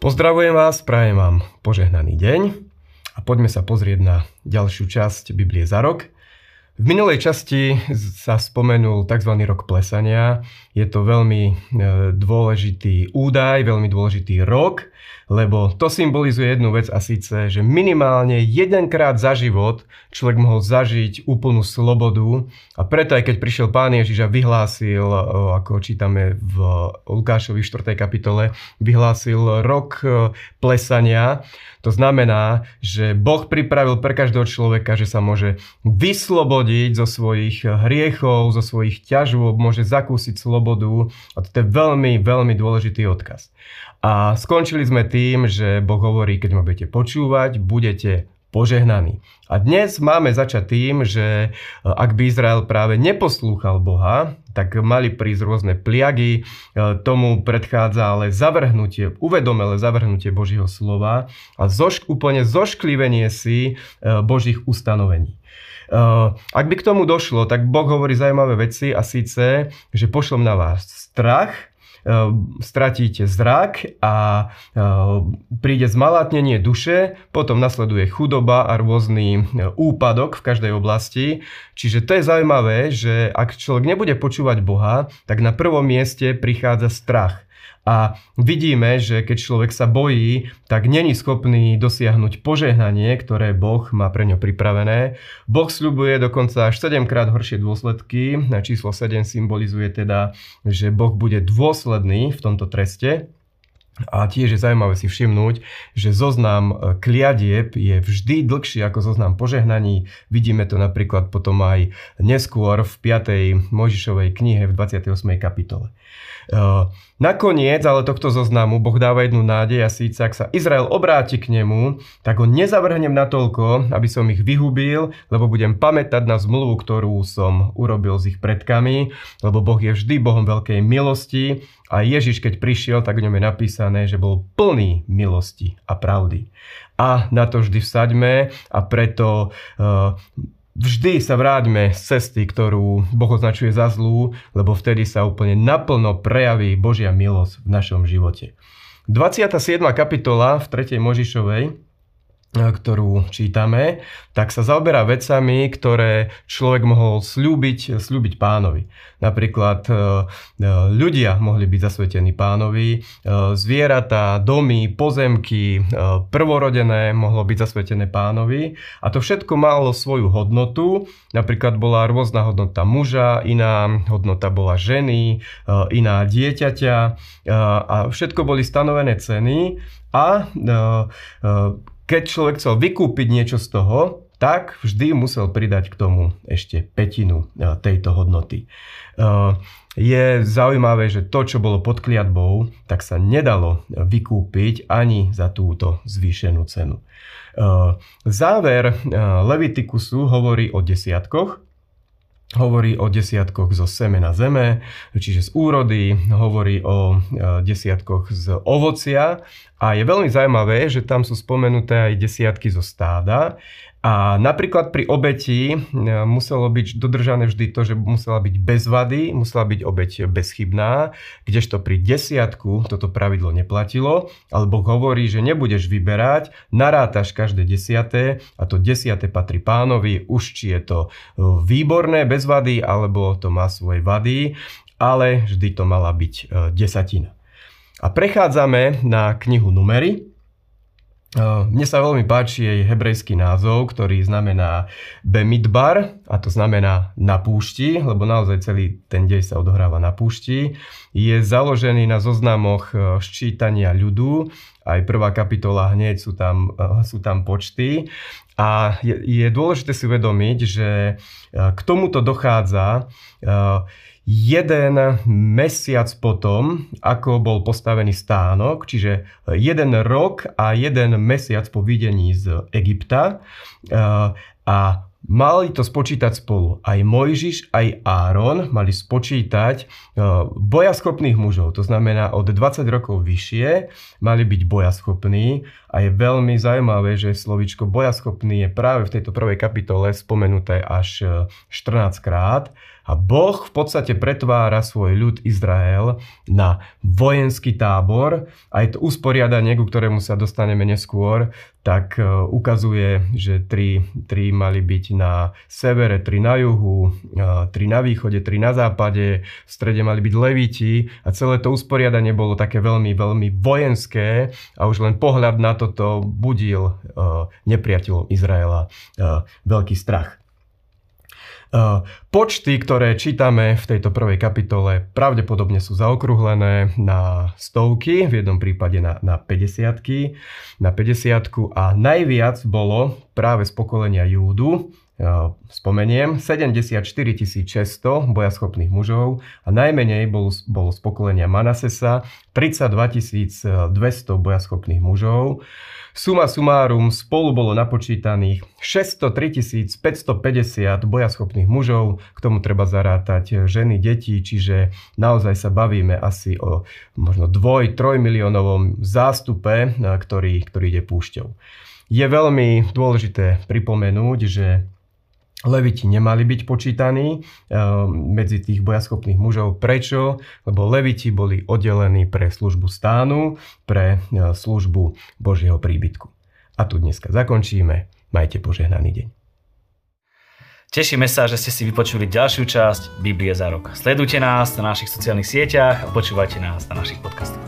Pozdravujem vás, prajem vám požehnaný deň a poďme sa pozrieť na ďalšiu časť Biblie za rok. V minulej časti sa spomenul tzv. rok plesania. Je to veľmi e, dôležitý údaj, veľmi dôležitý rok, lebo to symbolizuje jednu vec a síce, že minimálne jedenkrát za život človek mohol zažiť úplnú slobodu a preto aj keď prišiel pán Ježiš a vyhlásil, ako čítame v Lukášovi 4. kapitole, vyhlásil rok plesania, to znamená, že Boh pripravil pre každého človeka, že sa môže vyslobodiť zo svojich hriechov, zo svojich ťažôb, môže zakúsiť slobodu a to je veľmi, veľmi dôležitý odkaz. A skončili sme tým, že Boh hovorí, keď ma budete počúvať, budete požehnaní. A dnes máme začať tým, že e, ak by Izrael práve neposlúchal Boha, tak mali prísť rôzne pliagy, e, tomu predchádza ale zavrhnutie, uvedomelé zavrhnutie Božieho slova a zošk, úplne zošklivenie si e, Božích ustanovení. Ak by k tomu došlo, tak Boh hovorí zaujímavé veci a síce, že pošlom na vás strach, stratíte zrak a ehm, príde zmalátnenie duše, potom nasleduje chudoba a rôzny e, úpadok v každej oblasti. Čiže to je zaujímavé, že ak človek nebude počúvať Boha, tak na prvom mieste prichádza strach. A vidíme, že keď človek sa bojí, tak není schopný dosiahnuť požehnanie, ktoré Boh má pre ňo pripravené. Boh sľubuje dokonca až 7 krát horšie dôsledky. Číslo 7 symbolizuje teda, že Boh bude dôsledný v tomto treste. A tiež je zaujímavé si všimnúť, že zoznam e, kliadieb je vždy dlhší ako zoznam požehnaní. Vidíme to napríklad potom aj neskôr v 5. Mojžišovej knihe v 28. kapitole. E, nakoniec ale tohto zoznamu Boh dáva jednu nádej a síce ak sa Izrael obráti k nemu, tak ho nezavrhnem natoľko, aby som ich vyhubil, lebo budem pamätať na zmluvu, ktorú som urobil s ich predkami, lebo Boh je vždy Bohom veľkej milosti a Ježiš, keď prišiel, tak v ňom je napísané, že bol plný milosti a pravdy. A na to vždy vsaďme a preto uh, vždy sa vráťme z cesty, ktorú Boh označuje za zlú, lebo vtedy sa úplne naplno prejaví Božia milosť v našom živote. 27. kapitola v 3. Možišovej ktorú čítame, tak sa zaoberá vecami, ktoré človek mohol slúbiť, slúbiť pánovi. Napríklad e, e, ľudia mohli byť zasvetení pánovi, e, zvieratá, domy, pozemky, prvorodené mohlo byť zasvetené pánovi a to všetko malo svoju hodnotu. Napríklad bola rôzna hodnota muža, iná hodnota bola ženy, iná dieťaťa a všetko boli stanovené ceny a keď človek chcel vykúpiť niečo z toho, tak vždy musel pridať k tomu ešte petinu e, tejto hodnoty. E, je zaujímavé, že to, čo bolo pod kliatbou, tak sa nedalo vykúpiť ani za túto zvýšenú cenu. E, záver Levitikusu hovorí o desiatkoch, hovorí o desiatkoch zo semena zeme, čiže z úrody, hovorí o e, desiatkoch z ovocia. A je veľmi zaujímavé, že tam sú spomenuté aj desiatky zo stáda a napríklad pri obeti e, muselo byť dodržané vždy to, že musela byť bez vady, musela byť obeť bezchybná, kdežto pri desiatku toto pravidlo neplatilo, alebo hovorí, že nebudeš vyberať, narátaš každé desiaté a to desiaté patrí pánovi, už či je to e, výborné bez vady, alebo to má svoje vady, ale vždy to mala byť e, desatina. A prechádzame na knihu Numery, mne sa veľmi páči jej hebrejský názov, ktorý znamená Bemidbar, a to znamená na púšti, lebo naozaj celý ten dej sa odohráva na púšti. Je založený na zoznamoch ščítania ľudu, aj prvá kapitola hneď sú tam, e, sú tam počty. A je, je dôležité si uvedomiť, že e, k tomuto dochádza jeden mesiac potom, ako bol postavený stánok, čiže jeden rok a jeden mesiac po videní z Egypta a Mali to spočítať spolu. Aj Mojžiš, aj Áron mali spočítať bojaschopných mužov. To znamená, od 20 rokov vyššie mali byť bojaschopní. A je veľmi zaujímavé, že slovičko bojaschopný je práve v tejto prvej kapitole spomenuté až 14 krát A Boh v podstate pretvára svoj ľud Izrael na vojenský tábor. Aj to usporiadanie, ku ktorému sa dostaneme neskôr, tak e, ukazuje, že tri, tri mali byť na severe, tri na juhu, e, tri na východe, tri na západe, v strede mali byť leviti a celé to usporiadanie bolo také veľmi, veľmi vojenské a už len pohľad na toto budil e, nepriateľom Izraela veľký strach. Počty, ktoré čítame v tejto prvej kapitole, pravdepodobne sú zaokrúhlené na stovky, v jednom prípade na, na 50 na 50 a najviac bolo práve z pokolenia Júdu, spomeniem, 74 600 bojaschopných mužov a najmenej bolo, bolo z pokolenia Manasesa 32 200 bojaschopných mužov. Suma sumárum spolu bolo napočítaných 603 550 bojaschopných mužov, k tomu treba zarátať ženy, deti, čiže naozaj sa bavíme asi o možno 2-3 miliónovom zástupe, ktorý, ktorý ide púšťou. Je veľmi dôležité pripomenúť, že Leviti nemali byť počítaní medzi tých bojaschopných mužov. Prečo? Lebo Leviti boli oddelení pre službu stánu, pre službu Božieho príbytku. A tu dneska zakončíme. Majte požehnaný deň. Tešíme sa, že ste si vypočuli ďalšiu časť Biblie za rok. Sledujte nás na našich sociálnych sieťach a počúvajte nás na našich podcastoch.